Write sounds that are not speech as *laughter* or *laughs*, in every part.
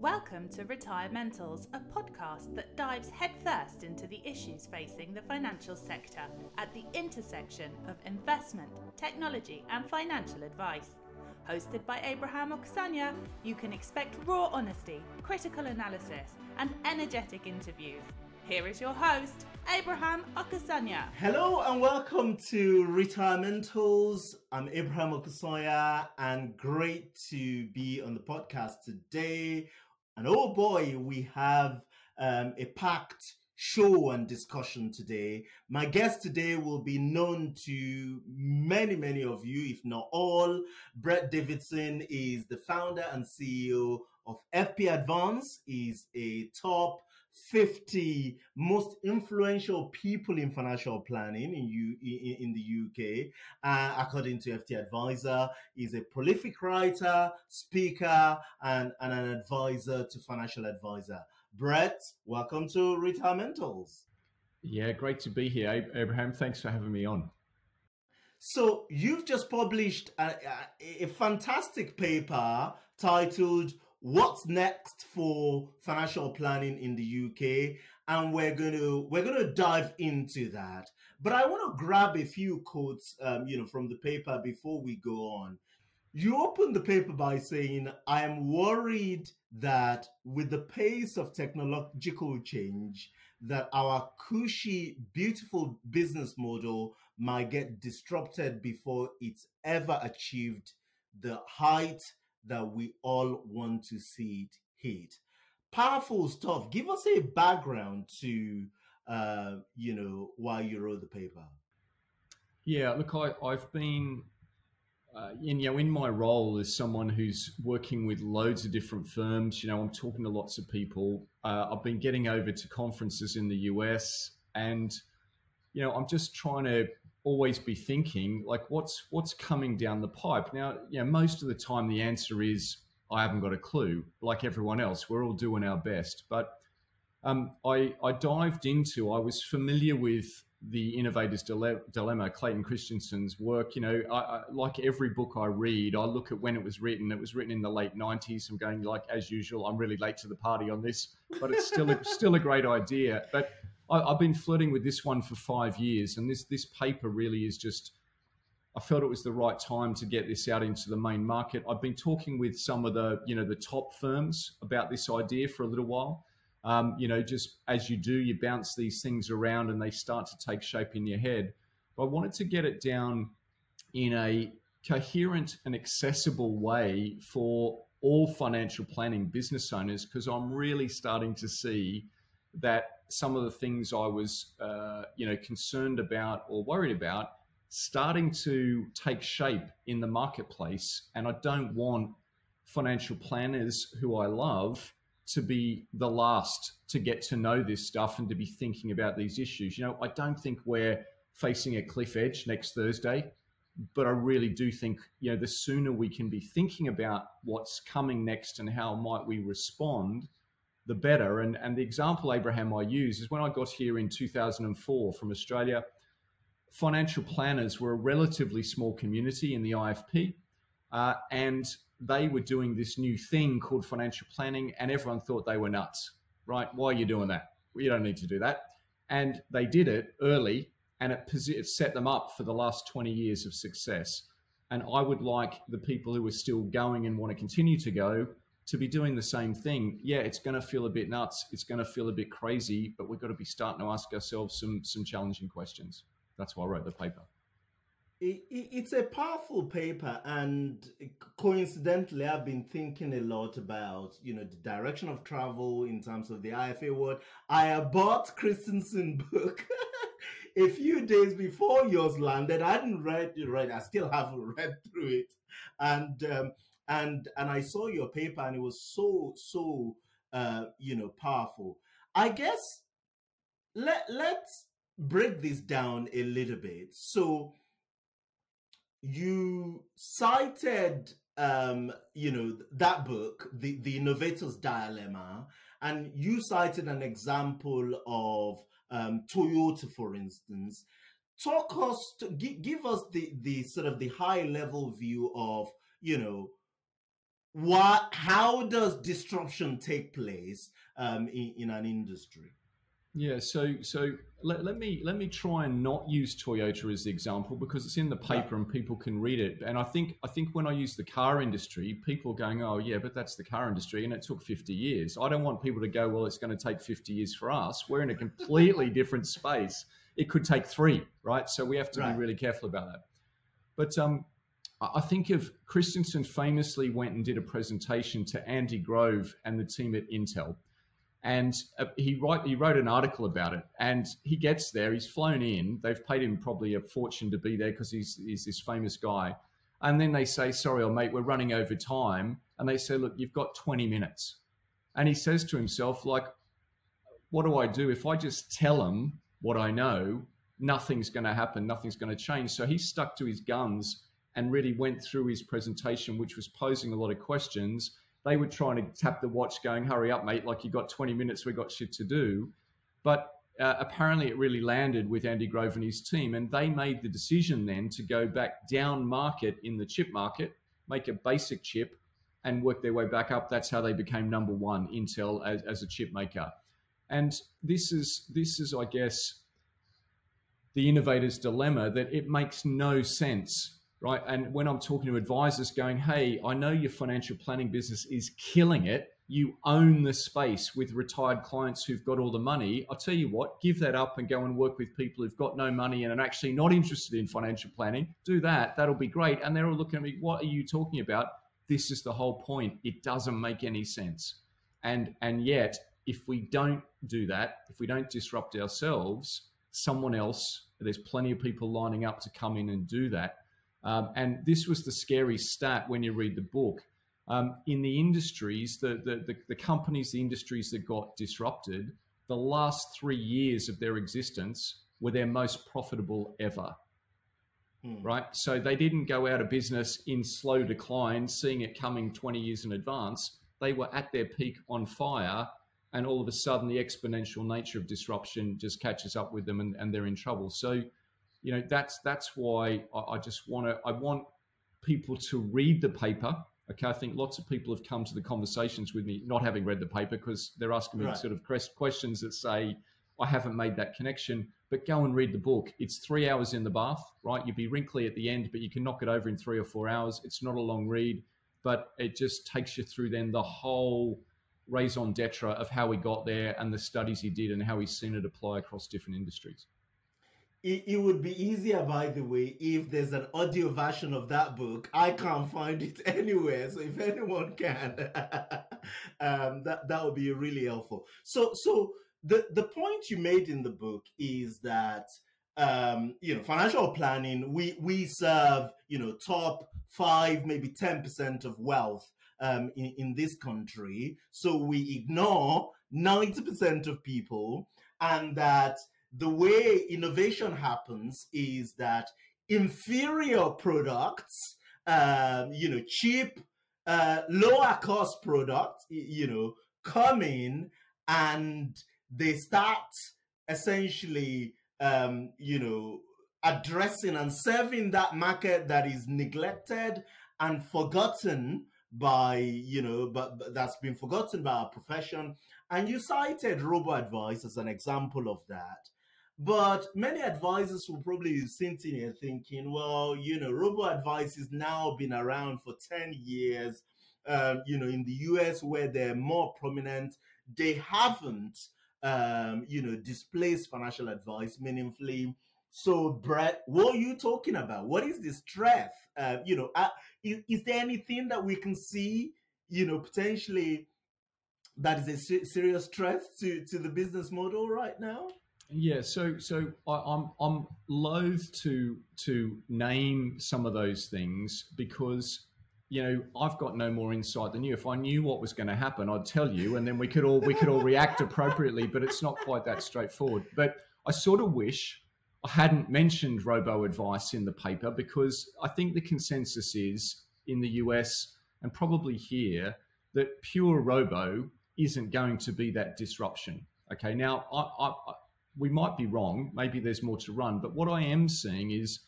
Welcome to Retirementals, a podcast that dives headfirst into the issues facing the financial sector at the intersection of investment, technology, and financial advice. Hosted by Abraham Okusanya, you can expect raw honesty, critical analysis, and energetic interviews. Here is your host, Abraham Okusanya. Hello and welcome to Retirementals. I'm Abraham Okusanya and great to be on the podcast today. And oh boy, we have um, a packed show and discussion today. My guest today will be known to many, many of you, if not all. Brett Davidson is the founder and CEO of FP Advance. He's a top 50 most influential people in financial planning in, U, in, in the UK, uh, according to FT Advisor. He's a prolific writer, speaker, and, and an advisor to Financial Advisor. Brett, welcome to Retirementals. Yeah, great to be here, Abraham. Thanks for having me on. So, you've just published a, a, a fantastic paper titled what's next for financial planning in the UK and we're going to we're going to dive into that. But i want to grab a few quotes um, you know from the paper before we go on. You open the paper by saying i am worried that with the pace of technological change that our cushy beautiful business model might get disrupted before it's ever achieved the height that we all want to see it hit. Powerful stuff. Give us a background to, uh, you know, why you wrote the paper. Yeah, look, I, I've been, uh, in, you know, in my role as someone who's working with loads of different firms, you know, I'm talking to lots of people. Uh, I've been getting over to conferences in the US and, you know, I'm just trying to always be thinking like what's what's coming down the pipe? Now you know most of the time the answer is i haven't got a clue like everyone else. We're all doing our best. But um, I, I dived into i was familiar with the innovator's dilemma clayton christensen's work you know I, I, like every book i read i look at when it was written. It was written in the late 90s i'm going like as usual i'm really late to the party on this but it's still a, *laughs* still a great idea. But I, have been flirting with this one for five years, and this this paper really is just. I felt it was the right time to get this out into the main market. I've been talking with some of the you know the top firms about this idea for a little while. Um, you know, just as you do, you bounce these things around and they start to take shape in your head. But I wanted to get it down in a coherent and accessible way for all financial planning business owners because I'm really starting to see that some of the things I was, uh, you know, concerned about or worried about starting to take shape in the marketplace. And I don't want financial planners who I love to be the last to get to know this stuff and to be thinking about these issues. You know, I don't think we're facing a cliff edge next Thursday, but I really do think, you know, the sooner we can be thinking about what's coming next and how might we respond – the better. And, and the example, Abraham, I use is when I got here in 2004 from Australia, financial planners were a relatively small community in the IFP. Uh, and they were doing this new thing called financial planning, and everyone thought they were nuts, right? Why are you doing that? Well, you don't need to do that. And they did it early, and it, it set them up for the last 20 years of success. And I would like the people who are still going and want to continue to go to be doing the same thing, yeah, it's going to feel a bit nuts. It's going to feel a bit crazy, but we've got to be starting to ask ourselves some some challenging questions. That's why I wrote the paper. It's a powerful paper, and coincidentally, I've been thinking a lot about you know the direction of travel in terms of the IFA world. I bought Christensen book *laughs* a few days before yours landed. I hadn't read it. Read. I still haven't *laughs* read through it, and. Um, and and I saw your paper and it was so so uh, you know powerful. I guess let let's break this down a little bit. So you cited um, you know that book, the the innovator's dilemma, and you cited an example of um, Toyota, for instance. Talk us, to, give, us the the sort of the high level view of you know what how does disruption take place um, in, in an industry? Yeah, so so let, let me let me try and not use Toyota as the example because it's in the paper and people can read it. And I think I think when I use the car industry, people are going, "Oh yeah, but that's the car industry, and it took 50 years." I don't want people to go, "Well, it's going to take 50 years for us." We're in a completely *laughs* different space. It could take three, right? So we have to right. be really careful about that. But um, I think of Christensen famously went and did a presentation to Andy Grove and the team at Intel and uh, he write he wrote an article about it. And he gets there, he's flown in. They've paid him probably a fortune to be there because he's he's this famous guy. And then they say, "Sorry, old mate, we're running over time." And they say, "Look, you've got 20 minutes." And he says to himself, "Like, what do I do if I just tell them what I know? Nothing's going to happen. Nothing's going to change." So he stuck to his guns and really went through his presentation, which was posing a lot of questions they were trying to tap the watch, going, "Hurry up, mate! Like you got 20 minutes, we got shit to do." But uh, apparently, it really landed with Andy Grove and his team, and they made the decision then to go back down market in the chip market, make a basic chip, and work their way back up. That's how they became number one, Intel, as, as a chip maker. And this is this is, I guess, the innovator's dilemma that it makes no sense right? And when I'm talking to advisors going, hey, I know your financial planning business is killing it. You own the space with retired clients who've got all the money. I'll tell you what, give that up and go and work with people who've got no money and are actually not interested in financial planning. Do that. That'll be great. And they're all looking at me, what are you talking about? This is the whole point. It doesn't make any sense. And and yet, if we don't do that, if we don't disrupt ourselves, someone else, there's plenty of people lining up to come in and do that um, and this was the scary stat when you read the book. Um, in the industries, the, the, the, the, companies, the industries that got disrupted, the last three years of their existence were their most profitable ever. Hmm. Right. So they didn't go out of business in slow decline, seeing it coming 20 years in advance. They were at their peak on fire. And all of a sudden, the exponential nature of disruption just catches up with them and, and they're in trouble. So, you know that's that's why I, I just want to I want people to read the paper. Okay, I think lots of people have come to the conversations with me not having read the paper because they're asking me right. sort of questions that say I haven't made that connection. But go and read the book. It's three hours in the bath, right? You'd be wrinkly at the end, but you can knock it over in three or four hours. It's not a long read, but it just takes you through then the whole raison d'etre of how he got there and the studies he did and how he's seen it apply across different industries. It, it would be easier, by the way, if there's an audio version of that book. I can't find it *laughs* anywhere, so if anyone can, *laughs* um, that that would be really helpful. So, so the the point you made in the book is that um, you know financial planning. We we serve you know top five, maybe ten percent of wealth um, in in this country. So we ignore ninety percent of people, and that the way innovation happens is that inferior products, um, you know, cheap, uh, lower cost products, you know, come in and they start essentially, um, you know, addressing and serving that market that is neglected and forgotten by you know but, but, that's been forgotten by our profession. And you cited robo advice as an example of that but many advisors will probably be sitting here thinking, well, you know, robo advice has now been around for 10 years. Um, you know, in the US where they're more prominent, they haven't, um, you know, displaced financial advice meaningfully. So, Brett, what are you talking about? What is this threat? Uh, you know, uh, is, is there anything that we can see, you know, potentially that is a serious threat to, to the business model right now? Yeah, so so I, I'm I'm loath to to name some of those things because you know I've got no more insight than you. If I knew what was going to happen, I'd tell you, and then we could all we could all react *laughs* appropriately. But it's not quite that straightforward. But I sort of wish I hadn't mentioned robo advice in the paper because I think the consensus is in the US and probably here that pure robo isn't going to be that disruption. Okay, now I, I, we might be wrong. Maybe there's more to run. But what I am seeing is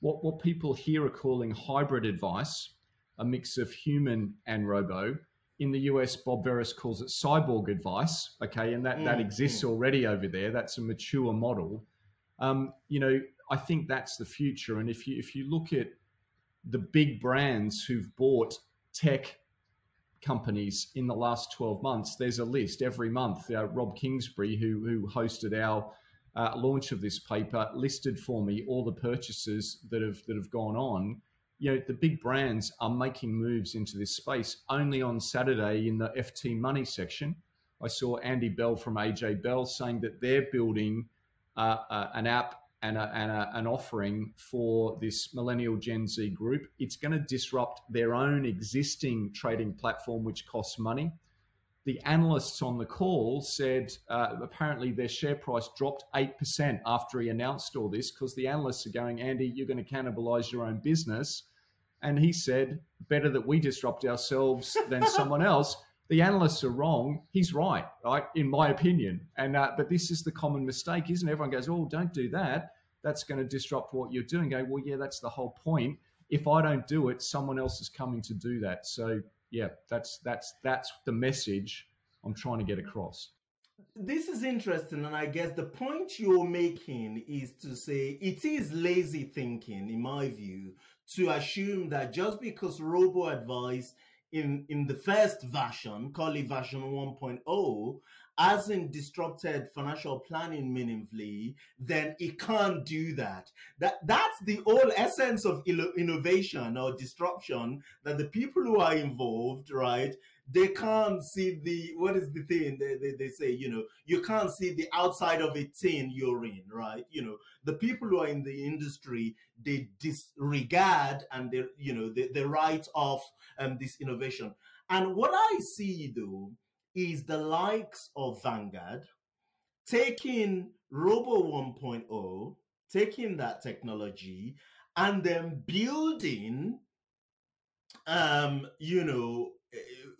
what, what people here are calling hybrid advice. a mix of human and robo. In the US, Bob Veres calls it cyborg advice. Okay, and that mm, that exists mm. already over there. That's a mature model. Um, you know, I think that's the future. And if you if you look at the big brands who've bought tech companies in the last 12 months. There's a list every month. Uh, Rob Kingsbury, who, who hosted our uh, launch of this paper, listed for me all the purchases that have that have gone on. You know, the big brands are making moves into this space. Only on Saturday in the FT Money section, I saw Andy Bell from AJ Bell saying that they're building uh, uh, an app and, a, and a, an offering for this millennial Gen Z group. It's going to disrupt their own existing trading platform, which costs money. The analysts on the call said uh, apparently their share price dropped 8% after he announced all this because the analysts are going, Andy, you're going to cannibalize your own business. And he said, better that we disrupt ourselves than someone else the analysts are wrong. He's right, right, in my opinion. And uh, but this is the common mistake, isn't it? Everyone goes, "Oh, don't do that. That's going to disrupt what you're doing." Go, well, yeah, that's the whole point. If I don't do it, someone else is coming to do that. So yeah, that's that's that's the message I'm trying to get across. This is interesting, and I guess the point you're making is to say it is lazy thinking, in my view, to assume that just because robo advice in in the first version, call it version 1.0, hasn't disrupted financial planning meaningfully, then it can't do that. That that's the whole essence of innovation or disruption that the people who are involved, right, they can't see the what is the thing they, they, they say you know you can't see the outside of a tin you're in right? You know the people who are in the industry they disregard and they you know they, they write off um, this innovation. And what i see though is the likes of vanguard taking robo 1.0 taking that technology and then building um you know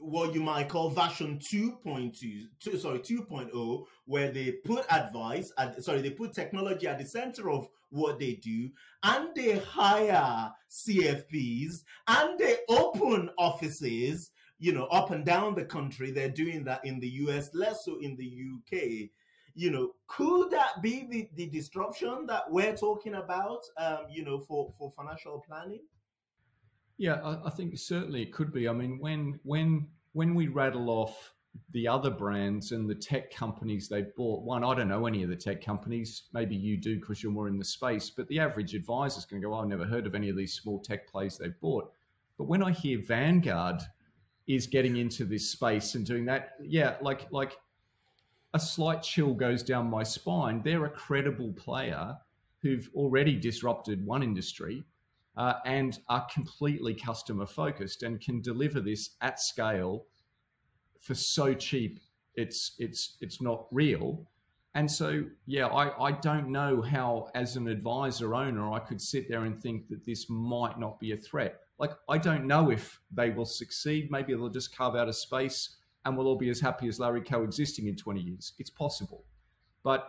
what you might call version 2.2 sorry 2.0 where they put advice at, sorry they put technology at the center of what they do and they hire cfps and they open offices you know up and down the country. They're doing that in the us less so in the uk you know could that be the, the disruption that we're talking about um, you know for for financial planning? Yeah, I, I, think certainly it could be. I mean, when when when we rattle off the other brands and the tech companies they've bought, one, I don't know any of the tech companies. Maybe you do because you're more in the space. But the average advisor is going to go, oh, "I've never heard of any of these small tech plays they've bought." But when I hear Vanguard is getting into this space and doing that, yeah, like like a slight chill goes down my spine. They're a credible player who've already disrupted one industry uh, and are completely customer focused and can deliver this at scale for so cheap it's it's it's not real. And so yeah I, I don't know how as an advisor owner i could sit there and think that this might not be a threat. Like i don't know if they will succeed. Maybe they'll just carve out a space and we'll all be as happy as larry coexisting in 20 years. It's possible. But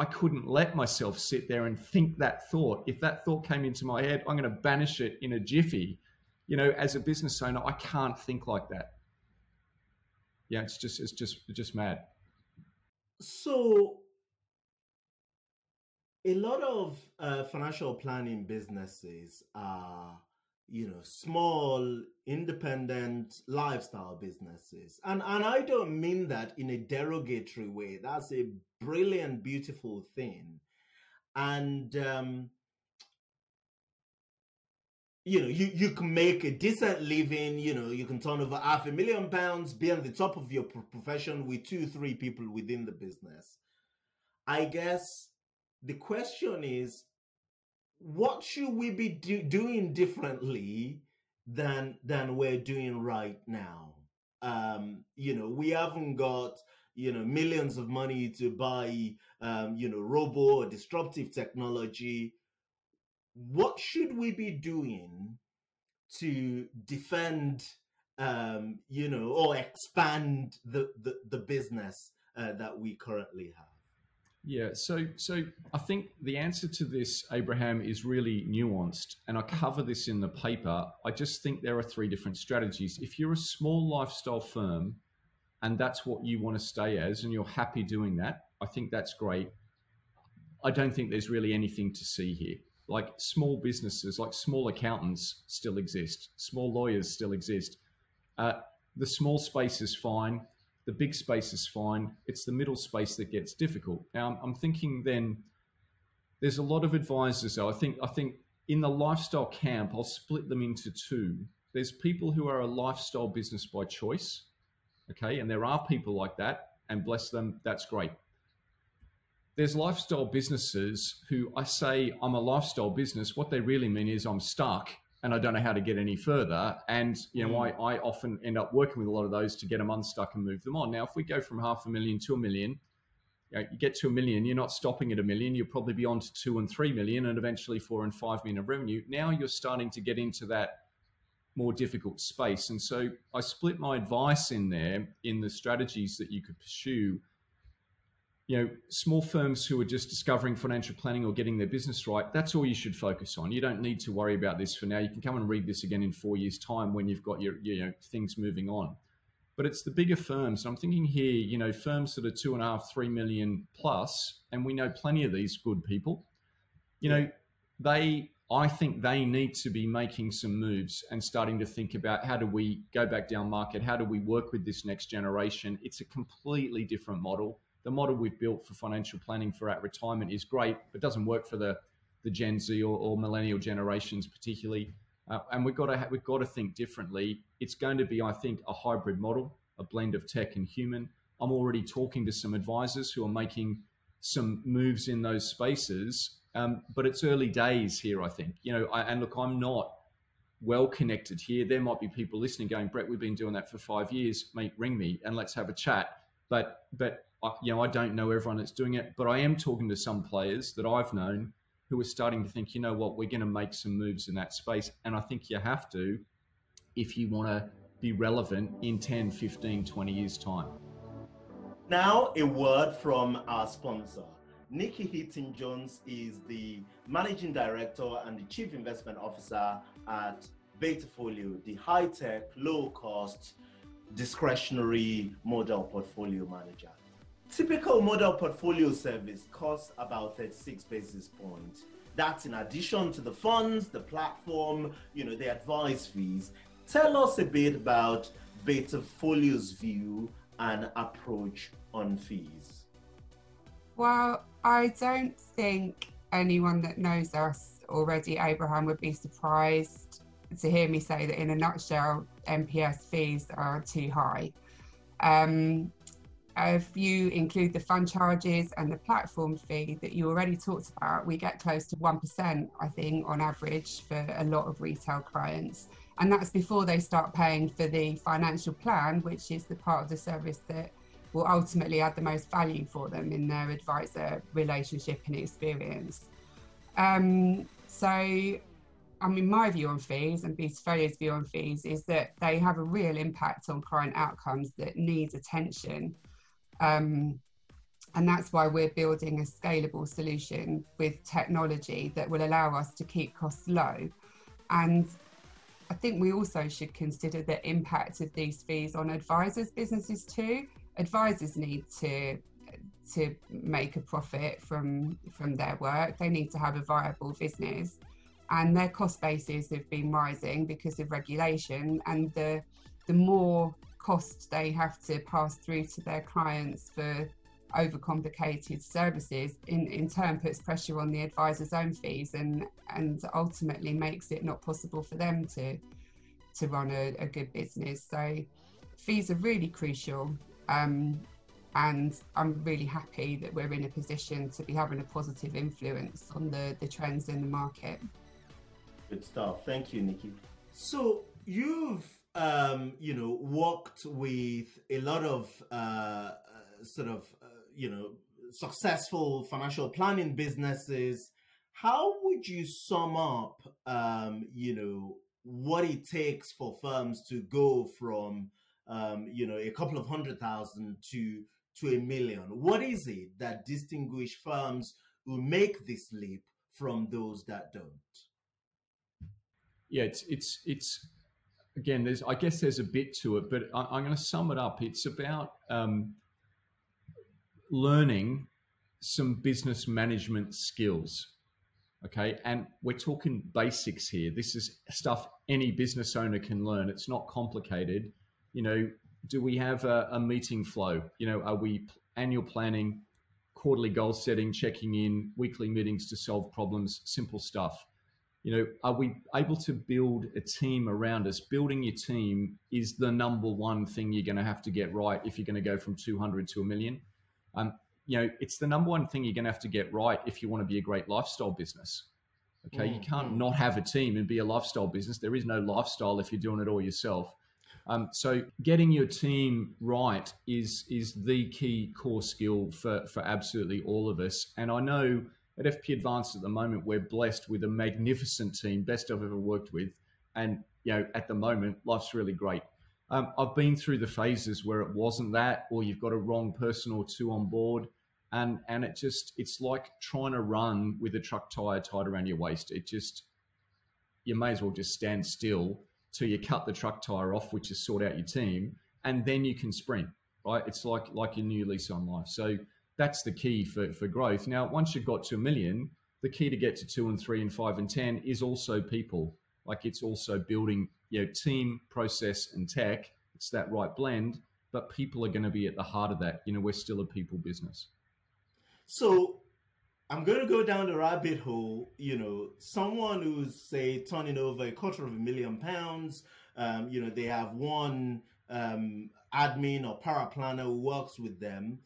I couldn't let myself sit there and think that thought. If that thought came into my head, I'm going to banish it in a jiffy. You know, as a business owner, I can't think like that. Yeah, it's just it's just it's just mad. So a lot of uh, financial planning businesses are you know small independent lifestyle businesses. And and i don't mean that in a derogatory way. That's a brilliant beautiful thing. And um you know you you can make a decent living you know you can turn over half a million pounds be on the top of your profession with two three people within the business. I guess the question is what should we be do- doing differently than than we're doing right now? Um, you know, we haven't got you know millions of money to buy um, you know robo or disruptive technology. What should we be doing to defend um, you know or expand the the, the business uh, that we currently have? Yeah, so so I think the answer to this, Abraham, is really nuanced, and I cover this in the paper. I just think there are three different strategies. If you're a small lifestyle firm, and that's what you want to stay as, and you're happy doing that, I think that's great. I don't think there's really anything to see here. Like small businesses, like small accountants still exist, small lawyers still exist. Uh, the small space is fine the big space is fine. It's the middle space that gets difficult. Now, I'm, thinking then there's a lot of advisors. Though I think I think in the lifestyle camp, I'll split them into two. There's people who are a lifestyle business by choice, okay, and there are people like that, and bless them, that's great. There's lifestyle businesses who I say I'm a lifestyle business. What they really mean is I'm stuck and I don't know how to get any further. And you know, mm. I, I often end up working with a lot of those to get them unstuck and move them on. Now, if we go from half a million to a million, you, know, you get to a million, you're not stopping at a million. You'll probably be on to two and three million, and eventually four and five million of revenue. Now you're starting to get into that more difficult space. And so I split my advice in there in the strategies that you could pursue you know, small firms who are just discovering financial planning or getting their business right, that's all you should focus on. You don't need to worry about this for now. You can come and read this again in four years' time when you've got your, you know, things moving on. But it's the bigger firms. I'm thinking here, you know, firms that are two and a half, three million plus, and we know plenty of these good people. You know, they, I think they need to be making some moves and starting to think about how do we go back down market? How do we work with this next generation? It's a completely different model the model we've built for financial planning for at retirement is great, but doesn't work for the the Gen Z or, or millennial generations particularly. Uh, and we've got to we've got to think differently. It's going to be, I think, a hybrid model, a blend of tech and human. I'm already talking to some advisors who are making some moves in those spaces, um, but it's early days here. I think you know, I, and look, I'm not well connected here. There might be people listening going, Brett, we've been doing that for five years. Mate, ring me and let's have a chat. But but you know, I don't know everyone that's doing it, but I am talking to some players that I've known who are starting to think, you know what, we're going to make some moves in that space. And I think you have to if you want to be relevant in 10, 15, 20 years' time. Now, a word from our sponsor. Nikki Heaton Jones is the managing director and the chief investment officer at Betafolio, the high tech, low cost, discretionary model portfolio manager. Typical model portfolio service costs about 36 basis points. That's in addition to the funds, the platform, you know, the advice fees. Tell us a bit about Betafolio's view and approach on fees. Well, I don't think anyone that knows us already, Abraham, would be surprised to hear me say that in a nutshell, MPS fees are too high. Um, if you include the fund charges and the platform fee that you already talked about, we get close to 1%, I think, on average for a lot of retail clients. And that's before they start paying for the financial plan, which is the part of the service that will ultimately add the most value for them in their advisor relationship and experience. Um, so, I mean, my view on fees and Betafolio's view on fees is that they have a real impact on client outcomes that needs attention um, and that's why we're building a scalable solution with technology that will allow us to keep costs low. And I think we also should consider the impact of these fees on advisors' businesses too. Advisors need to to make a profit from from their work. They need to have a viable business, and their cost bases have been rising because of regulation. And the the more cost they have to pass through to their clients for overcomplicated services in, in turn puts pressure on the advisor's own fees and and ultimately makes it not possible for them to to run a, a good business so fees are really crucial um, and I'm really happy that we're in a position to be having a positive influence on the, the trends in the market. Good stuff. Thank you, Nikki. So you've um, you know, worked with a lot of uh, uh, sort of, uh, you know, successful financial planning businesses. How would you sum up, um, you know, what it takes for firms to go from, um, you know, a couple of hundred thousand to to a million? What is it that distinguish firms who make this leap from those that don't? Yeah, it's it's it's again. There's I guess there's a bit to it, but I, am going to sum it up. It's about um, learning some business management skills. Okay. And we're talking basics here. This is stuff any business owner can learn. It's not complicated. You know, do we have a, a meeting flow? You know, are we annual planning, quarterly goal setting, checking in, weekly meetings to solve problems, simple stuff? You know, are we able to build a team around us? Building your team is the number one thing you're going to have to get right if you're going to go from 200 to a million. Um, you know, it's the number one thing you're going to have to get right if you want to be a great lifestyle business. Okay, mm, you can't mm. not have a team and be a lifestyle business. There is no lifestyle if you're doing it all yourself. Um, so getting your team right is is the key core skill for for absolutely all of us. And I know at FP Advanced at the moment we're blessed with a magnificent team, best I've ever worked with. And you know, at the moment, life's really great. Um, I've been through the phases where it wasn't that, or you've got a wrong person or two on board and and it just it's like trying to run with a truck tire tied around your waist. It just you may as well just stand still till you cut the truck tire off, which is sort out your team, and then you can sprint. Right? It's like like a new lease on life. So that's the key for for growth. Now, once you've got to a million, the key to get to two and three and five and ten is also people. Like it's also building you know team, process, and tech. It's that right blend, but people are going to be at the heart of that. You know, we're still a people business. So I'm going to go down the rabbit hole. You know, someone who's say turning over a quarter of a million pounds. Um, you know, they have one um, admin or paraplanner who works with them.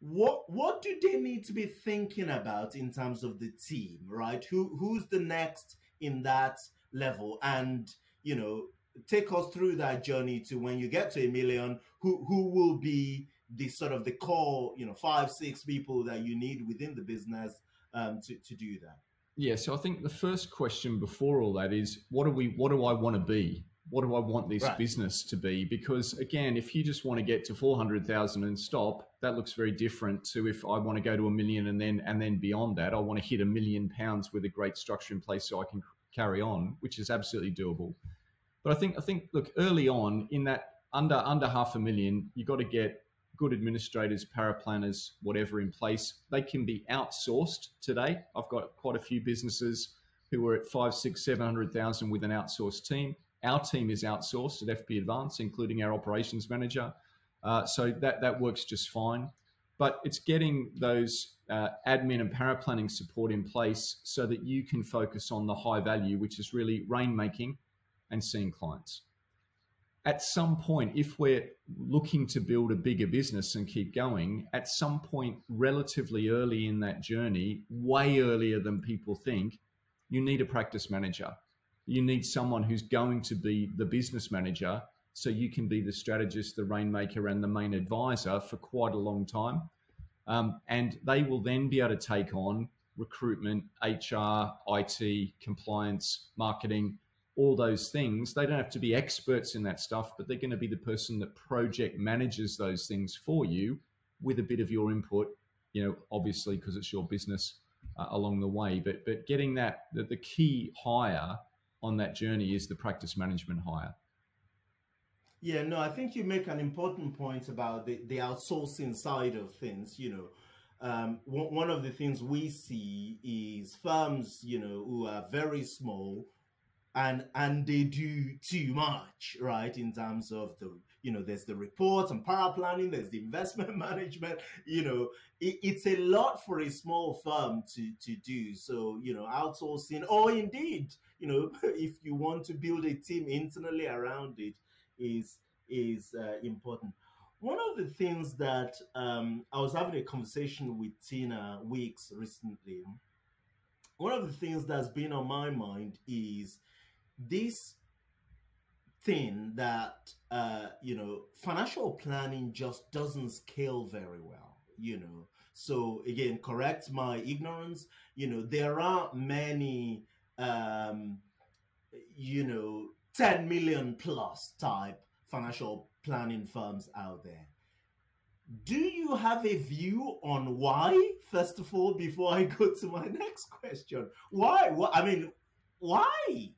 What what do they need to be thinking about in terms of the team, right? Who who's the next in that level, and you know, take us through that journey to when you get to a million. Who who will be the sort of the core, you know, five, six people that you need within the business um, to, to do that? Yeah, so I think the first question before all that is what do we what do I want to be? What do I want this right. business to be? Because again, if you just want to get to 400,000 and stop, that looks very different to if I want to go to a million and then and then beyond that, I want to hit a million pounds with a great structure in place so I can carry on, which is absolutely doable. But I think I think look early on in that under under half a million, you got to get good administrators, paraplanners, whatever in place. They can be outsourced today. I've got quite a few businesses who are at five, six, seven hundred thousand with an outsourced team. Our team is outsourced at FP Advance, including our operations manager. Uh, so that that works just fine. But it's getting those uh, admin and paraplanning support in place so that you can focus on the high value, which is really rainmaking and seeing clients at some point, if we're looking to build a bigger business and keep going, at some point, relatively early in that journey, way earlier than people think, you need a practice manager. You need someone who's going to be the business manager so you can be the strategist, the rainmaker, and the main advisor for quite a long time. Um, and they will then be able to take on recruitment, HR, IT, compliance, marketing, all those things. They don't have to be experts in that stuff, but they're going to be the person that project manages those things for you with a bit of your input, you know, obviously because it's your business uh, along the way. But but getting that the, the key hire on that journey is the practice management hire. Yeah, no, I think you make an important point about the, the outsourcing side of things. You know, um, one of the things we see is firms, you know, who are very small, and and they do too much, right? In terms of the you know, there's the reports and paraplanning, there's the *laughs* investment management. You know, it, it's a lot for a small firm to to do. So you know, outsourcing, or indeed, you know, *laughs* if you want to build a team internally around it, is is uh, important. One of the things that um, I was having a conversation with Tina Weeks recently. One of the things that's been on my mind is this thing that uh, you know financial planning just doesn't scale very well you know so again correct my ignorance you know there are many um, you know 10 million plus type financial planning firms out there do you have a view on why? First of all, before I go to my *laughs* next question, why? I mean, why?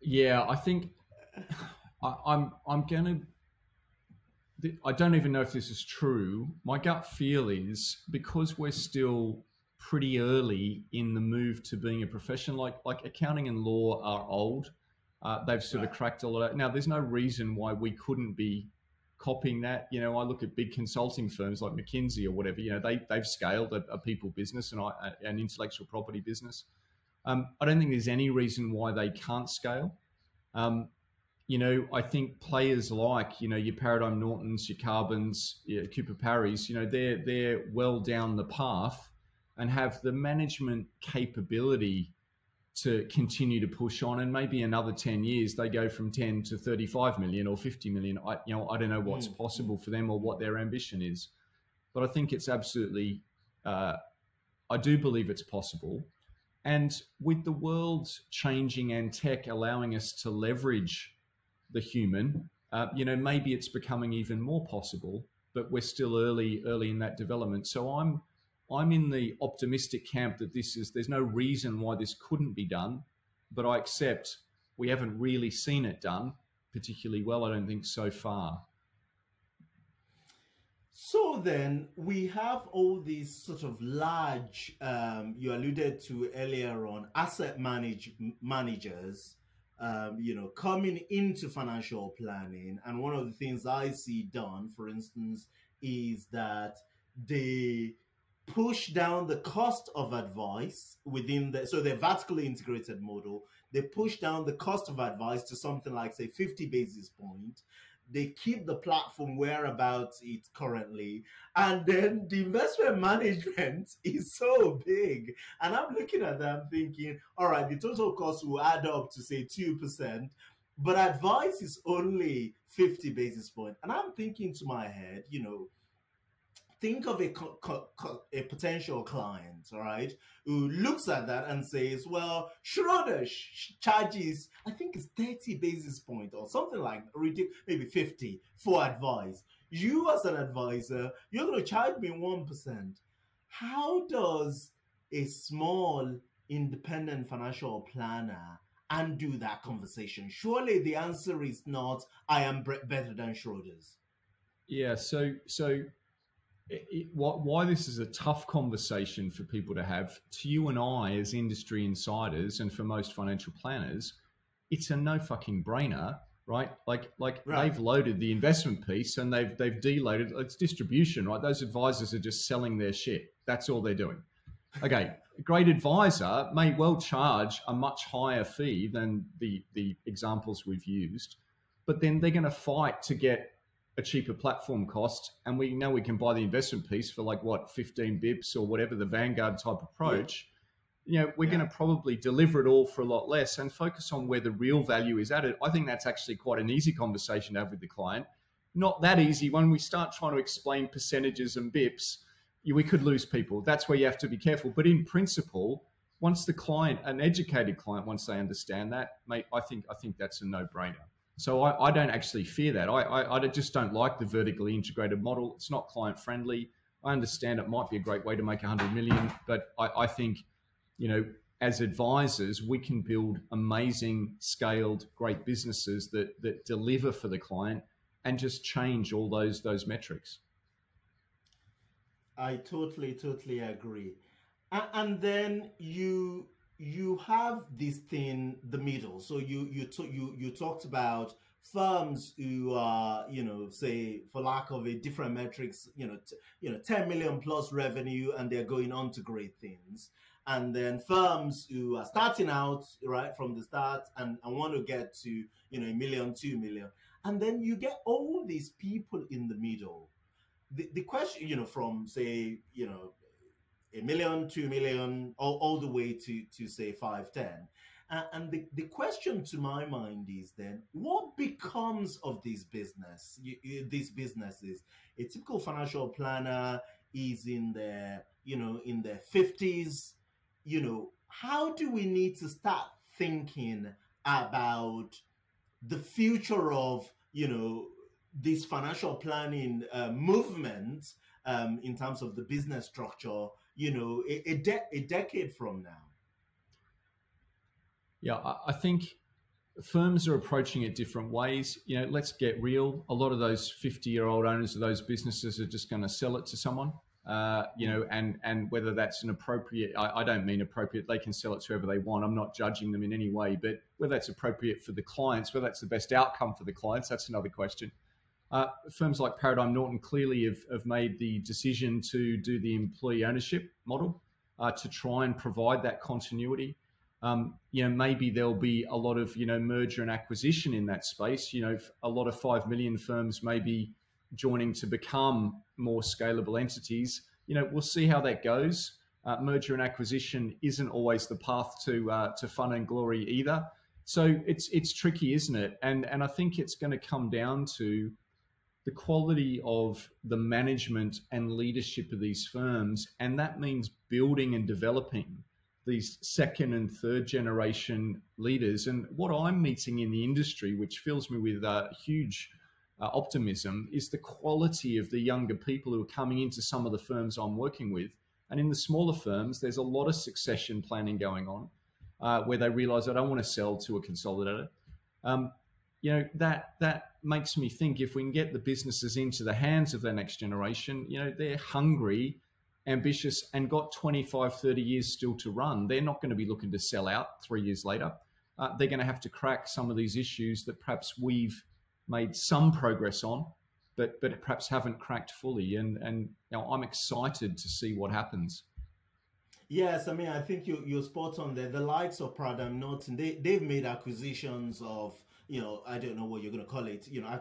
Yeah, I think I, I'm I'm gonna. I don't even know if this is true. My gut feel is because we're still pretty early in the move to being a profession. Like like accounting and law are old. Uh, they've sort right. of cracked all of. Now, there's no reason why we couldn't be copying that. You know, I look at big consulting firms like McKinsey or whatever. You know, they they've scaled a, a people business and I, an intellectual property business. Um, I don't think there's any reason why they can't scale. Um, you know, I think players like you know your Paradigm Nortons, your Carbons, your Cooper Parrys, you know, they're they're well down the path and have the management capability to continue to push on. And maybe another 10 years they go from 10 to 35 million or 50 million. I you know i don't know what's mm. possible for them or what their ambition is. But i think it's absolutely uh, i do believe it's possible. And with the world changing and tech allowing us to leverage the human uh, you know maybe it's becoming even more possible but we're still early early in that development. So i'm I'm in the optimistic camp that this is there's no reason why this couldn't be done, but I accept we haven't really seen it done particularly well. I don't think so far. So then we have all these sort of large, um, you alluded to earlier on, asset manage managers, um, you know, coming into financial planning. And one of the things I see done, for instance, is that they push down the cost of advice within the so they're vertically integrated model. They push down the cost of advice to something like say 50 basis point. They keep the platform whereabouts it currently. And then the investment management *laughs* is so big. And i'm looking at them thinking all right the total cost will add up to say 2% but advice is only 50 basis point. And i'm thinking to my head you know think of a, a potential client, right, who looks at that and says, well, Schroder charges, I think it's 30 basis point or something like maybe 50 for advice. You as an advisor, you're going to charge me 1%. How does a small independent financial planner undo that conversation? Surely the answer is not, I am better than Schroders. Yeah, so so it, it, why this is a tough conversation for people to have to you and I as industry insiders and for most financial planners, it's a no fucking brainer, right? Like like right. they've loaded the investment piece and they've they've deloaded it's distribution, right? Those advisors are just selling their shit. That's all they're doing. Okay, a great advisor may well charge a much higher fee than the the examples we've used, but then they're going to fight to get a cheaper platform cost, and we know we can buy the investment piece for like what 15 bips or whatever the Vanguard type approach. Yeah. You know, we're yeah. going to probably deliver it all for a lot less and focus on where the real value is added. I think that's actually quite an easy conversation to have with the client. Not that easy when we start trying to explain percentages and bips. We could lose people. That's where you have to be careful. But in principle, once the client, an educated client, once they understand that, mate, I think I think that's a no-brainer. So I, I don't actually fear that. I, I, I, just don't like the vertically integrated model. It's not client friendly. I understand it might be a great way to make 100 million, but I, I think, you know, as advisors, we can build amazing, scaled, great businesses that that deliver for the client and just change all those those metrics. I totally, totally agree. And then you you have this thing the middle. So you you t- you you talked about firms who are you know say for lack of a different metrics you know t- you know 10 million plus revenue and they're going on to great things. And then firms who are starting out right from the start and, and want to get to you know a million two million. And then you get all these people in the middle. The, the question you know from say you know a million, two million, all, all the way to, to say five, ten. Uh, and the, the question to my mind is then, what becomes of this business? You, you, these businesses, a typical financial planner is in their, you know, in their fifties. You know, how do we need to start thinking about the future of, you know, this financial planning uh, movement um, in terms of the business structure, you know, a, a, de- a decade from now? Yeah, I, I think firms are approaching it different ways. You know, let's get real. A lot of those 50 year old owners of those businesses are just going to sell it to someone. Uh, you know, and and whether that's an appropriate, I, I, don't mean appropriate. They can sell it to whoever they want. I'm not judging them in any way, but whether that's appropriate for the clients, whether that's the best outcome for the clients, that's another question. Uh, firms like Paradigm Norton clearly have, have made the decision to do the employee ownership model uh, to try and provide that continuity. Um, you know, maybe there'll be a lot of you know merger and acquisition in that space. You know, a lot of five million firms may be joining to become more scalable entities. You know, we'll see how that goes. Uh, merger and acquisition isn't always the path to uh, to fun and glory either. So it's it's tricky, isn't it? And and I think it's going to come down to the quality of the management and leadership of these firms, and that means building and developing these second and third generation leaders. And what I'm meeting in the industry, which fills me with uh, huge uh, optimism, is the quality of the younger people who are coming into some of the firms I'm working with. And in the smaller firms, there's a lot of succession planning going on uh, where they realize I don't want to sell to a consolidator. Um, you know that that makes me think if we can get the businesses into the hands of the next generation, you know they're hungry ambitious and got 25, 30 years still to run, they're not going to be looking to sell out three years later. Uh, they're going to have to crack some of these issues that perhaps we've made some progress on, but but perhaps haven't cracked fully. And and you know, I'm excited to see what happens. Yes, I mean I think you you're spot on there. The likes of Paradigm Norton, they they've made acquisitions of you know I don't know what you're going to call it. You know,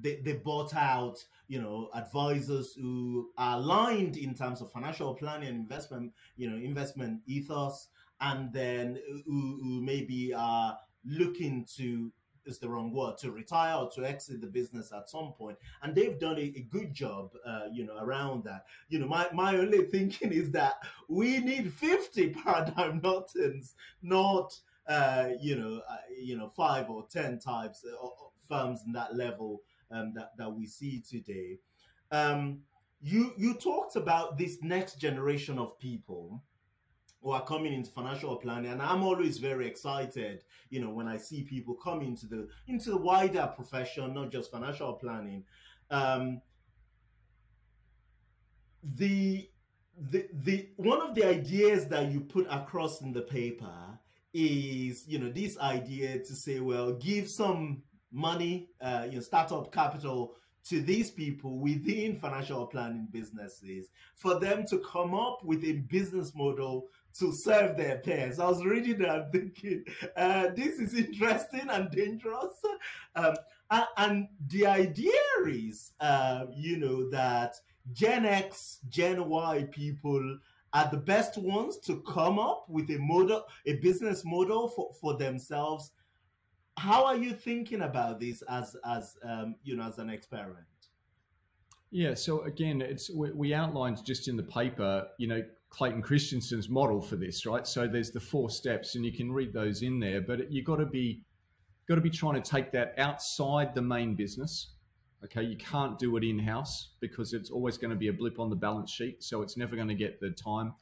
they, they bought out you know advisors who are aligned in terms of financial planning and investment you know investment ethos and then who, who maybe are looking to is the wrong word to retire or to exit the business at some point and they've done a, a good job uh, you know around that you know my, my only thinking is that we need 50 paradigm nortons not uh, you know uh, you know five or ten types of firms in that level um, that, that we see today. Um, you you talked about this next generation of people who are coming into financial planning and i'm always very excited you know when i see people come into the into the wider profession not just financial planning um, the the the one of the ideas that you put across in the paper is you know this idea to say well give some money, uh, you know, startup capital to these people within financial planning businesses for them to come up with a business model to serve their peers. I was reading that and thinking, uh, this is interesting and dangerous. Um, and, and, the idea is, uh, you know, that Gen X, Gen Y people are the best ones to come up with a model, a business model for, for themselves how are you thinking about this as as um, you know as an experiment? Yeah, so again, it's we, we outlined just in the paper, you know, Clayton Christensen's model for this, right? So there's the four steps, and you can read those in there. But you've got to be got to be trying to take that outside the main business. Okay, you can't do it in house because it's always going to be a blip on the balance sheet, so it's never going to get the time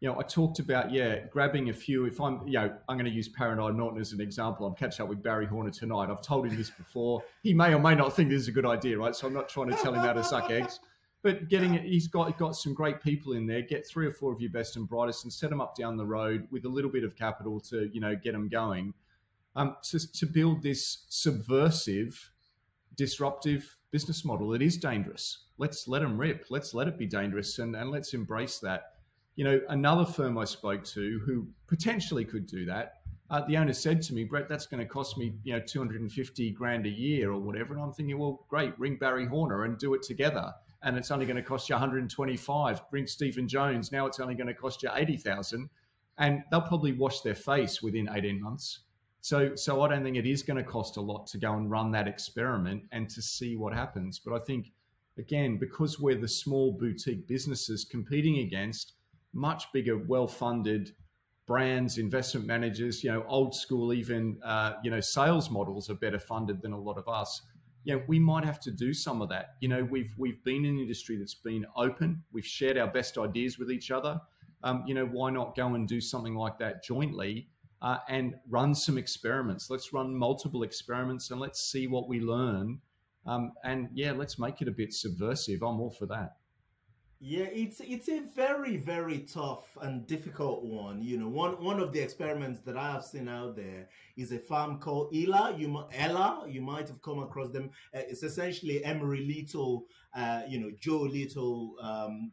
you know, I talked about, yeah, grabbing a few. If I'm, you know, I'm going to use Paradigm Norton as an example. I'm catching up with Barry Horner tonight. I've told him this before. He may or may not think this is a good idea, right? So I'm not trying to tell him how to suck eggs. But getting it, he's got got some great people in there. Get three or four of your best and brightest and set them up down the road with a little bit of capital to, you know, get them going. Um, to, to build this subversive, disruptive business model. It is dangerous. Let's let them rip. Let's let it be dangerous and, and let's embrace that you know, another firm I spoke to who potentially could do that. Uh, the owner said to me, Brett, that's going to cost me, you know, 250 grand a year or whatever. And I'm thinking, well, great, ring Barry Horner and do it together. And it's only going to cost you 125. Bring Stephen Jones. Now it's only going to cost you 80,000. And they'll probably wash their face within 18 months. So, so I don't think it is going to cost a lot to go and run that experiment and to see what happens. But I think, again, because we're the small boutique businesses competing against much bigger, well-funded brands, investment managers, you know, old school, even uh, you know, sales models are better funded than a lot of us. yeah, we might have to do some of that. You know, we've we've been an industry that's been open. We've shared our best ideas with each other. Um, you know, why not go and do something like that jointly uh, and run some experiments? Let's run multiple experiments and let's see what we learn. Um, and yeah, let's make it a bit subversive. I'm all for that. Yeah, it's it's a very very tough and difficult one. You know, one one of the experiments that I have seen out there is a farm called Ella. You Ella, you might have come across them. Uh, it's essentially Emery Little, uh, you know, Joe Little. Um,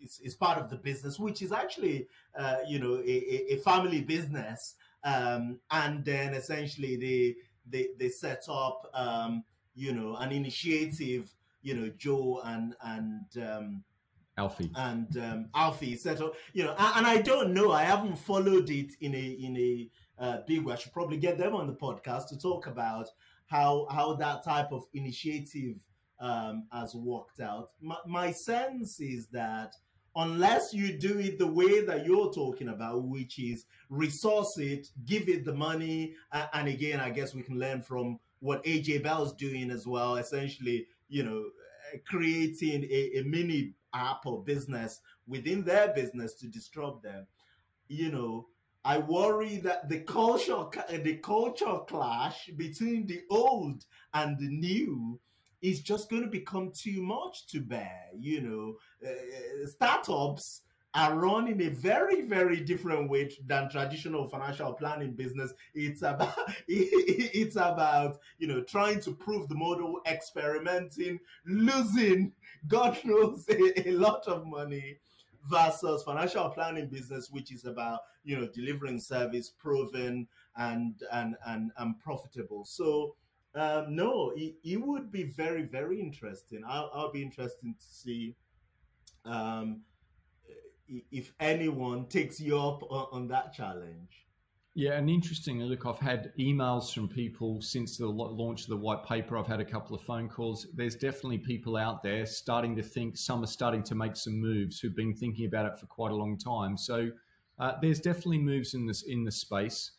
is, is part of the business, which is actually, uh, you know, a, a family business. Um, and then essentially they they they set up, um, you know, an initiative. You know, Joe and and um, Alfie. And um, Alfie settled, you know, and, and, I don't know. I haven't followed it in a in a uh, big way. I should probably get them on the podcast to talk about how how that type of initiative um, has worked out. My, my sense is that unless you do it the way that you're talking about, which is resource it, give it the money, uh, and again, I guess we can learn from what AJ Bell's doing as well. Essentially, you know, creating a, a mini app or business within their business to disrupt them. You know, I worry that the culture the culture clash between the old and the new is just going to become too much to bear. You know, uh, startups are run in a very very different way than traditional financial planning business it's about *laughs* it's about you know trying to prove the model experimenting losing god *laughs* knows a, a lot of money versus financial planning business which is about you know delivering service proven and and and, and profitable so um, no it, it would be very very interesting i'll, I'll be interested to see um, if anyone takes you up on, on that challenge. Yeah, and interestingly, look, I've had emails from people since the launch of the white paper. I've had a couple of phone calls. There's definitely people out there starting to think. Some are starting to make some moves who've been thinking about it for quite a long time. So uh, there's definitely moves in this in the space.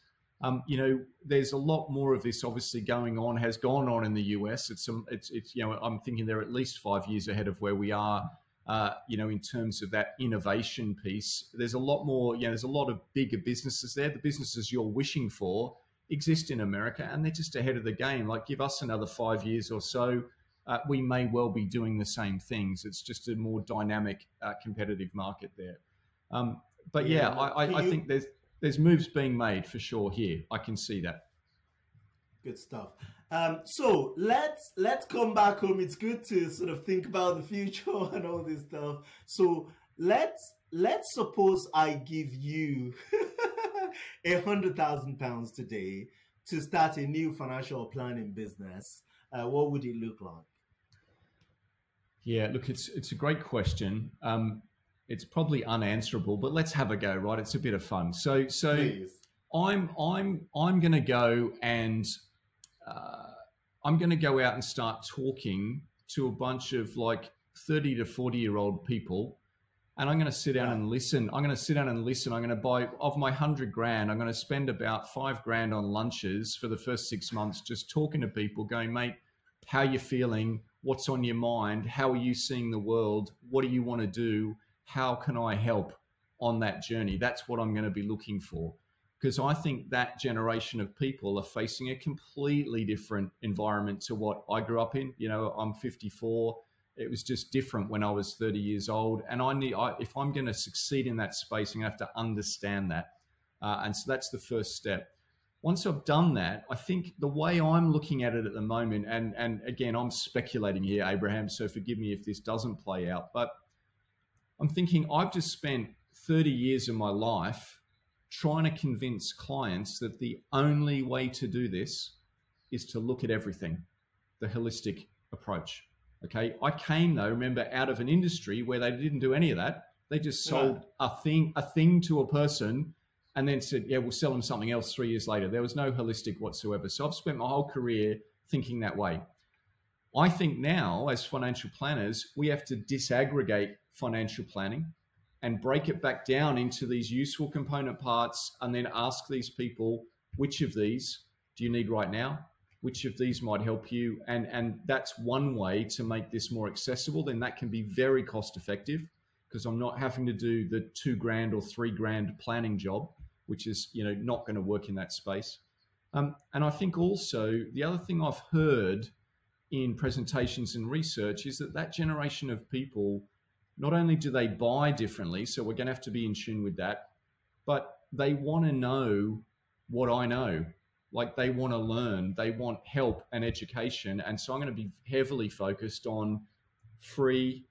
Um, you know, there's a lot more of this obviously going on, has gone on in the US. It's some, it's, it's, you know, I'm thinking they're at least five years ahead of where we are uh, you know, in terms of that innovation piece. There's a lot more, you know, there's a lot of bigger businesses there. The businesses you're wishing for exist in America and they're just ahead of the game. Like, give us another five years or so. Uh, we may well be doing the same things. It's just a more dynamic, uh, competitive market there. Um, but yeah, yeah I, I, I think there's there's moves being made for sure here. I can see that. Good stuff. Um, so let's let's come back home. It's good to sort of think about the future *laughs* and all this stuff. So let's let's suppose I give you *laughs* a hundred thousand pounds today to start a new financial planning business. Uh, what would it look like? Yeah, look, it's it's a great question. Um, it's probably unanswerable, but let's have a go. Right, it's a bit of fun. So so. Please. I'm I'm I'm going to go and uh, I'm going to go out and start talking to a bunch of like 30 to 40 year old people and I'm going to sit down yeah. and listen. I'm going to sit down and listen. I'm going to buy of my hundred grand. I'm going to spend about five grand on lunches for the first six months, just talking to people, going, mate, how you feeling? What's on your mind? How are you seeing the world? What do you want to do? How can I help on that journey? That's what I'm going to be looking for because I think that generation of people are facing a completely different environment to what I grew up in. You know, I'm 54. It was just different when I was 30 years old, and I need. I, if I'm going to succeed in that space, I'm going to have to understand that, uh, and so that's the first step. Once I've done that, I think the way I'm looking at it at the moment, and and again, I'm speculating here, Abraham. So forgive me if this doesn't play out, but I'm thinking I've just spent 30 years of my life trying to convince clients that the only way to do this is to look at everything, the holistic approach. Okay. I came though, remember, out of an industry where they didn't do any of that. They just sold a thing, a thing to a person and then said, yeah, we'll sell them something else three years later. There was no holistic whatsoever. So I've spent my whole career thinking that way. I think now, as financial planners, we have to disaggregate financial planning and break it back down into these useful component parts and then ask these people which of these do you need right now? Which of these might help you? And and that's one way to make this more accessible then that can be very cost effective because i'm not having to do the two grand or three grand planning job which is you know not going to work in that space. Um, and i think also the other thing i've heard in presentations and research is that that generation of people not only do they buy differently so we're going to have to be in tune with that but they want to know what i know like they want to learn, they want help and education. And so I'm going to be heavily focused on free,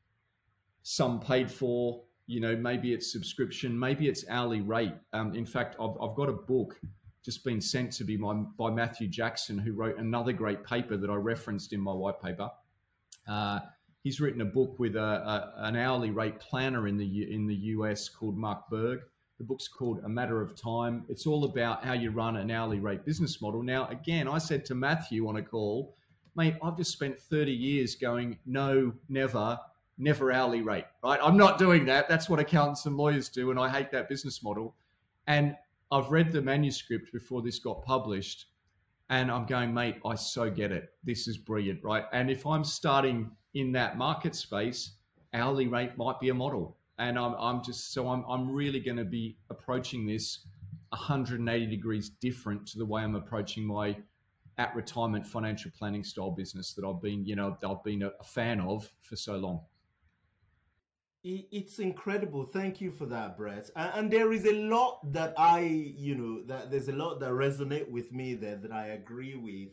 some paid for, you know, maybe it's subscription, maybe it's hourly rate. Um, in fact, I've, I've got a book just been sent to me by, by Matthew Jackson, who wrote another great paper that I referenced in my white paper. Uh, he's written a book with a, a, an hourly rate planner in the in the US called Mark Berg. The book's called A Matter of Time. It's all about how you run an hourly rate business model. Now, again, I said to Matthew on a call, mate, I've just spent 30 years going, no, never, never hourly rate, right? I'm not doing that. That's what accountants and lawyers do, and I hate that business model. And I've read the manuscript before this got published, and I'm going, mate, I so get it. This is brilliant, right? And if I'm starting in that market space, hourly rate might be a model and I'm, I'm just so I'm, I'm really going to be approaching this 180 degrees different to the way I'm approaching my at retirement financial planning style business that I've been you know I've been a, a fan of for so long. It's incredible. Thank you for that, Brett. And there is a lot that I, you know, that there's a lot that resonate with me there that I agree with.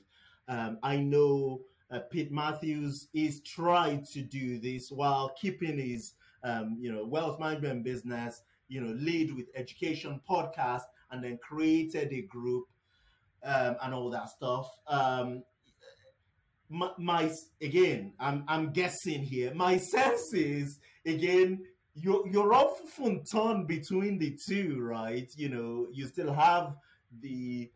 Um, I know uh, Pete Matthews is trying to do this while keeping his um, you know, wealth management business, you know, lead with education podcast, and then created a group um, and all that stuff. Um, my, my, again, I'm I'm guessing here. My *laughs* sense is again, you're you're often torn between the two, right? You know, you still have the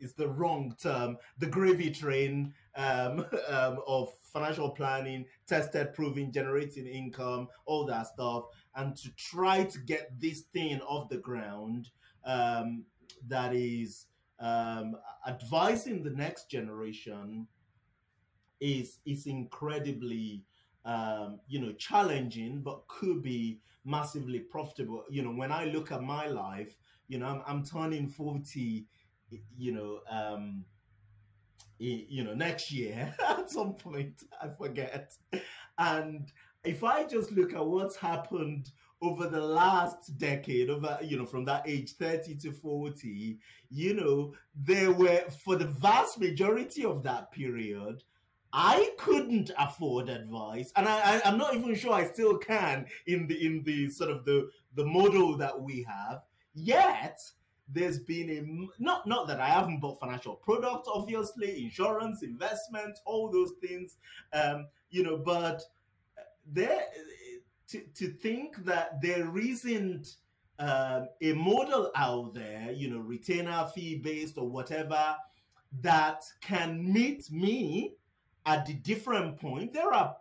it's the wrong term, the gravy train um, *laughs* um, of financial planning, tested, proving, generating income, all that stuff, and to try to get this thing off the ground um, that is um, advising the next generation is is incredibly um, you know challenging, but could be massively profitable. You know, when I look at my life, you know, I'm, I'm turning forty. You know, um, you know, next year *laughs* at some point. I forget. And if I just look at what's happened over the last decade, over, you know, from that age 30 to 40, you know, there were, for the vast majority of that period, I couldn't afford advice, and I, am not even sure I still can in the in the sort of the the model that we have. Yet, there's been a not not that I haven't bought financial products, obviously, insurance, investment, all those things, um, you know, but there to to think that there isn't um, a model out there, you know, retainer fee based or whatever, that can meet me at the different point. There are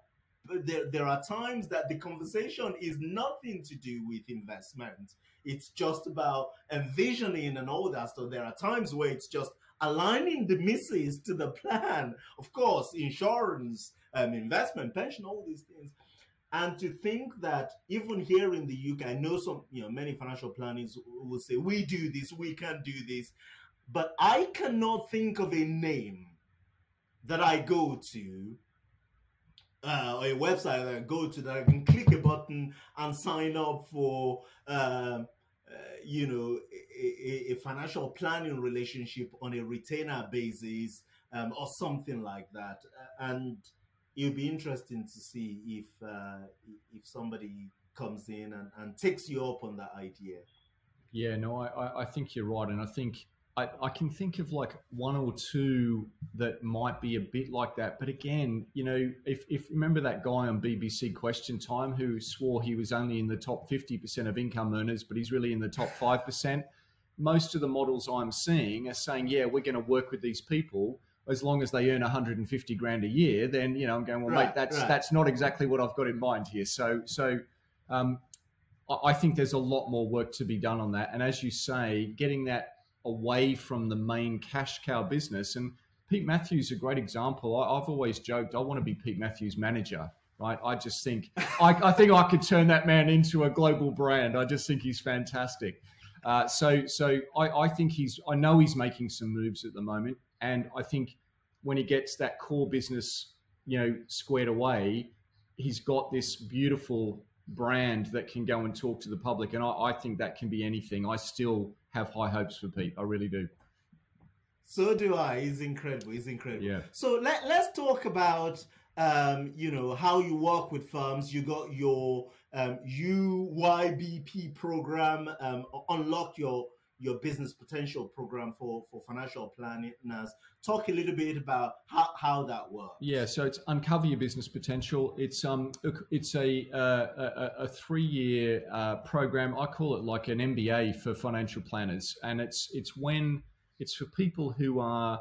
there, there are times that the conversation is nothing to do with investment. It's just about envisioning and all that stuff. There are times where it's just aligning the misses to the plan. Of course, insurance, um, investment, pension, all these things. And to think that even here in the UK, I know some, you know, many financial planners will say, we do this, we can do this. But I cannot think of a name that I go to uh, or a website that I go to that I can click a button and sign up for, uh, uh, you know, a, a, financial planning relationship on a retainer basis um, or something like that. And it'll be interesting to see if uh, if somebody comes in and, and takes you up on that idea. Yeah, no, I, I think you're right, and I think I, I can think of like one or two that might be a bit like that. But again, you know, if, if remember that guy on BBC Question Time who swore he was only in the top 50% of income earners, but he's really in the top 5%. Most of the models I'm seeing are saying, yeah, we're going to work with these people as long as they earn 150 grand a year. Then, you know, I'm going, well, right, mate, that's, right. that's not exactly what I've got in mind here. So, so, um, I think there's a lot more work to be done on that. And as you say, getting that away from the main cash cow business. And Pete Matthews is a great example. I, have always joked I want to be Pete Matthews' manager. Right, I just think *laughs* I, I, think I could turn that man into a global brand. I just think he's fantastic. Uh, so, so I, I think he's. I know he's making some moves at the moment, and I think when he gets that core business, you know, squared away, he's got this beautiful brand that can go and talk to the public. And I, I think that can be anything. I still have high hopes for Pete. I really do. So do I. He's incredible. He's incredible. Yeah. So let, let's talk about um, you know how you work with firms. You got your um, UYBP program, um, unlock your your business potential program for for financial planners. Talk a little bit about how, how that works. Yeah, so it's uncover your business potential. It's um it's a uh, a, a three year uh, program. I call it like an MBA for financial planners, and it's it's when it's for people who are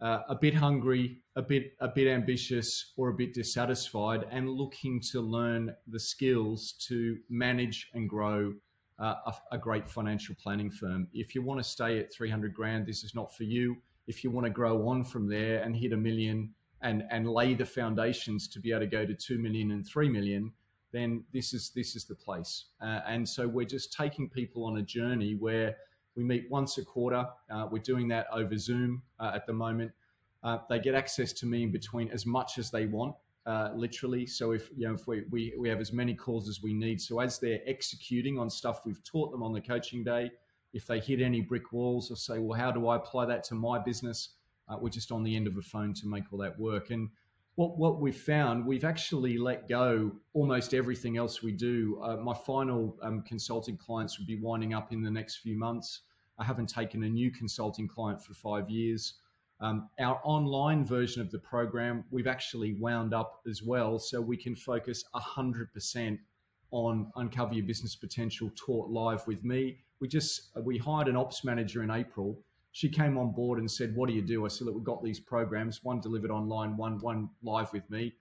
uh, a bit hungry, a bit a bit ambitious, or a bit dissatisfied, and looking to learn the skills to manage and grow a, a, great financial planning firm. If you want to stay at 300 grand, this is not for you. If you want to grow on from there and hit a million and, and lay the foundations to be able to go to 2 million and 3 million, then this is, this is the place. Uh, and so we're just taking people on a journey where we meet once a quarter. Uh, we're doing that over Zoom uh, at the moment. Uh, they get access to me in between as much as they want uh, literally. So if you know if we, we we have as many calls as we need, so as they're executing on stuff we've taught them on the coaching day, if they hit any brick walls or say, well, how do I apply that to my business? Uh, we're just on the end of a phone to make all that work. And what what we've found, we've actually let go almost everything else we do. Uh, my final um, consulting clients will be winding up in the next few months. I haven't taken a new consulting client for five years. Um, our online version of the program, we've actually wound up as well, so we can focus 100% on Uncover Your Business Potential taught live with me. We just we hired an ops manager in April. She came on board and said, "What do you do?" I said, "Look, we've got these programs, one delivered online, one one live with me."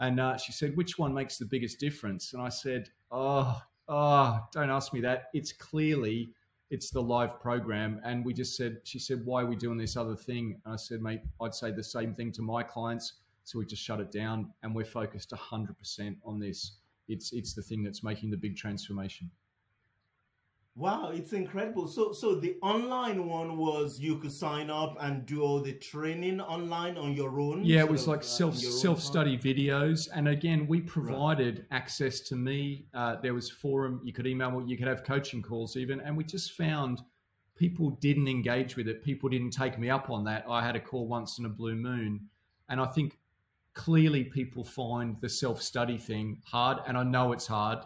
And uh, she said, "Which one makes the biggest difference?" And I said, "Oh, oh, don't ask me that. It's clearly." It's the live program. And we just said, she said, why are we doing this other thing? And I said, mate, I'd say the same thing to my clients. So we just shut it down and we're focused 100% on this. It's, it's the thing that's making the big transformation. Wow, it's incredible. So so the online one was you could sign up and do all the training online on your own. Yeah, it was of, like uh, self self study videos, and again, we provided right. access to me. Uh, there was forum. You could email. You could have coaching calls even, and we just found people didn't engage with it. People didn't take me up on that. I had a call once in a blue moon, and I think clearly people find the self study thing hard, and I know it's hard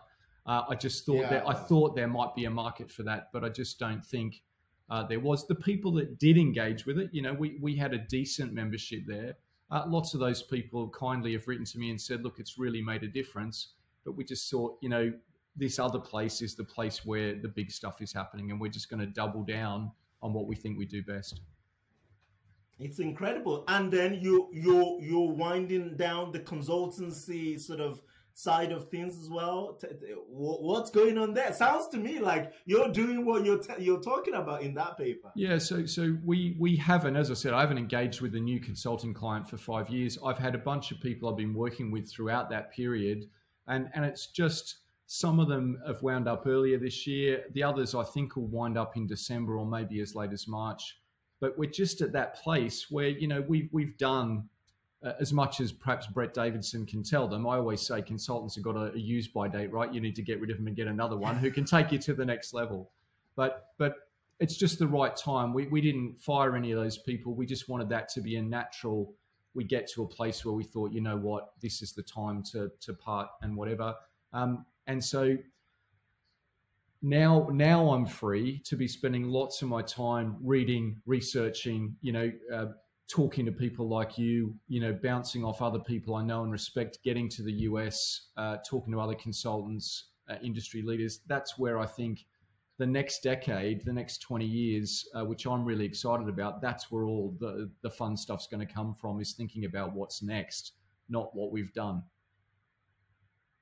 uh, I just thought yeah. that I thought there might be a market for that, but I just don't think uh, there was. The people that did engage with it, you know, we we had a decent membership there. Uh, lots of those people kindly have written to me and said, "Look, it's really made a difference." But we just thought, you know, this other place is the place where the big stuff is happening, and we're just going to double down on what we think we do best. It's incredible, and then you you you're winding down the consultancy sort of side of things as well? What's going on there? Sounds to me like you're doing what you're you're talking about in that paper. Yeah, so so we we haven't, as I said, I haven't engaged with a new consulting client for five years. I've had a bunch of people I've been working with throughout that period, and and it's just some of them have wound up earlier this year. The others, I think, will wind up in December or maybe as late as March. But we're just at that place where you know we've we've done uh, as much as perhaps Brett Davidson can tell them, I always say consultants have got a, a, use by date, right? You need to get rid of them and get another one who can *laughs* take you to the next level. But but it's just the right time. We we didn't fire any of those people. We just wanted that to be a natural. We get to a place where we thought, you know what, this is the time to to part and whatever. Um, and so now now I'm free to be spending lots of my time reading, researching, you know. Uh, talking to people like you, you know, bouncing off other people I know and respect, getting to the US, uh, talking to other consultants, uh, industry leaders. That's where I think the next decade, the next 20 years, uh, which I'm really excited about, that's where all the, the fun stuff's going to come from is thinking about what's next, not what we've done.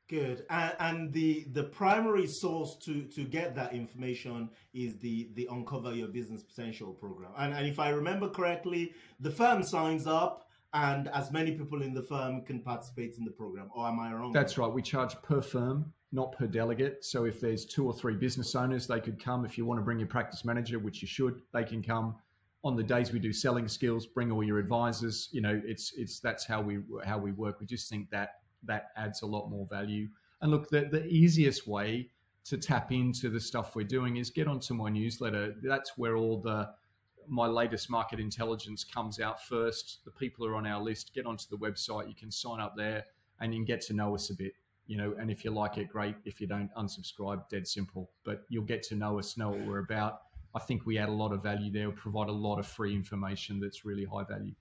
Good. And, and, the the primary source to to get that information is the the Uncover Your Business Potential program. And, and if I remember correctly, the firm signs up and as many people in the firm can participate in the program. Or am I wrong? That's right. We charge per firm, not per delegate. So if there's two or three business owners, they could come. If you want to bring your practice manager, which you should, they can come. On the days we do selling skills, bring all your advisors. You know, it's it's that's how we how we work. We just think that that adds a lot more value. And look, the, the easiest way to tap into the stuff we're doing is get onto my newsletter. That's where all the my latest market intelligence comes out first. The people are on our list. Get onto the website. You can sign up there and you can get to know us a bit. You know, and if you like it, great. If you don't, unsubscribe. Dead simple. But you'll get to know us, know what we're about. I think we add a lot of value there. We provide a lot of free information that's really high value.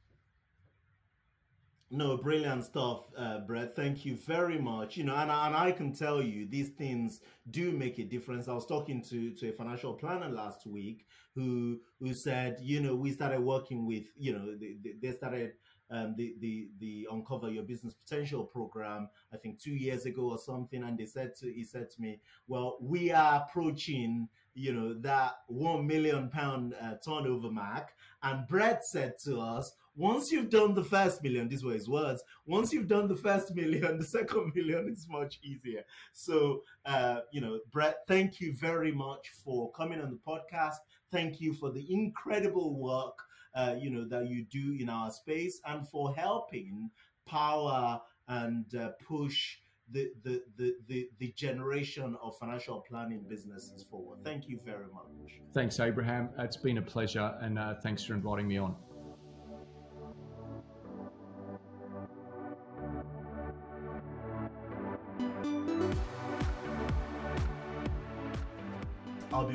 No, brilliant stuff, uh, Brett. Thank you very much. You know, and, and I can tell you these things do make a difference. I was talking to, to a financial planner last week who who said, you know, we started working with, you know, they, they started um, the, the the Uncover Your Business Potential program, I think two years ago or something, and they said to he said to me, well, we are approaching you know that one million pound uh, turnover mark, and Brett said to us, once you've done the first million, these were his words. Once you've done the first million, *laughs* the second million is much easier. So, uh, you know, Brett, thank you very much for coming on the podcast. Thank you for the incredible work, uh, you know, that you do in our space and for helping power and uh, push the, the, the, the, the generation of financial planning businesses forward. Thank you very much. Thanks, Abraham. It's been a pleasure, and uh, thanks for inviting me on.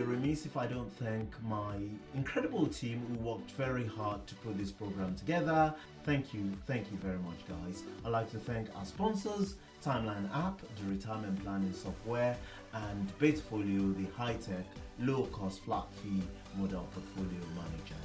Be remiss if I don't thank my incredible team who worked very hard to put this program together. Thank you, thank you very much, guys. I'd like to thank our sponsors, Timeline app, the retirement planning software, and Betafolio, the high tech, low cost, flat fee model portfolio manager.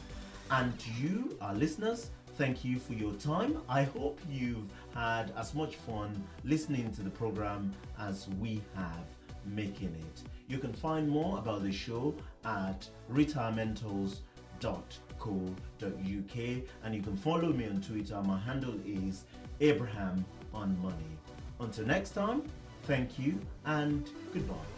And you, our listeners, thank you for your time. I hope you've had as much fun listening to the program as we have making it. You can find more about the show at retirementals.co.uk and you can follow me on Twitter. My handle is Abraham on Money. Until next time, thank you and goodbye.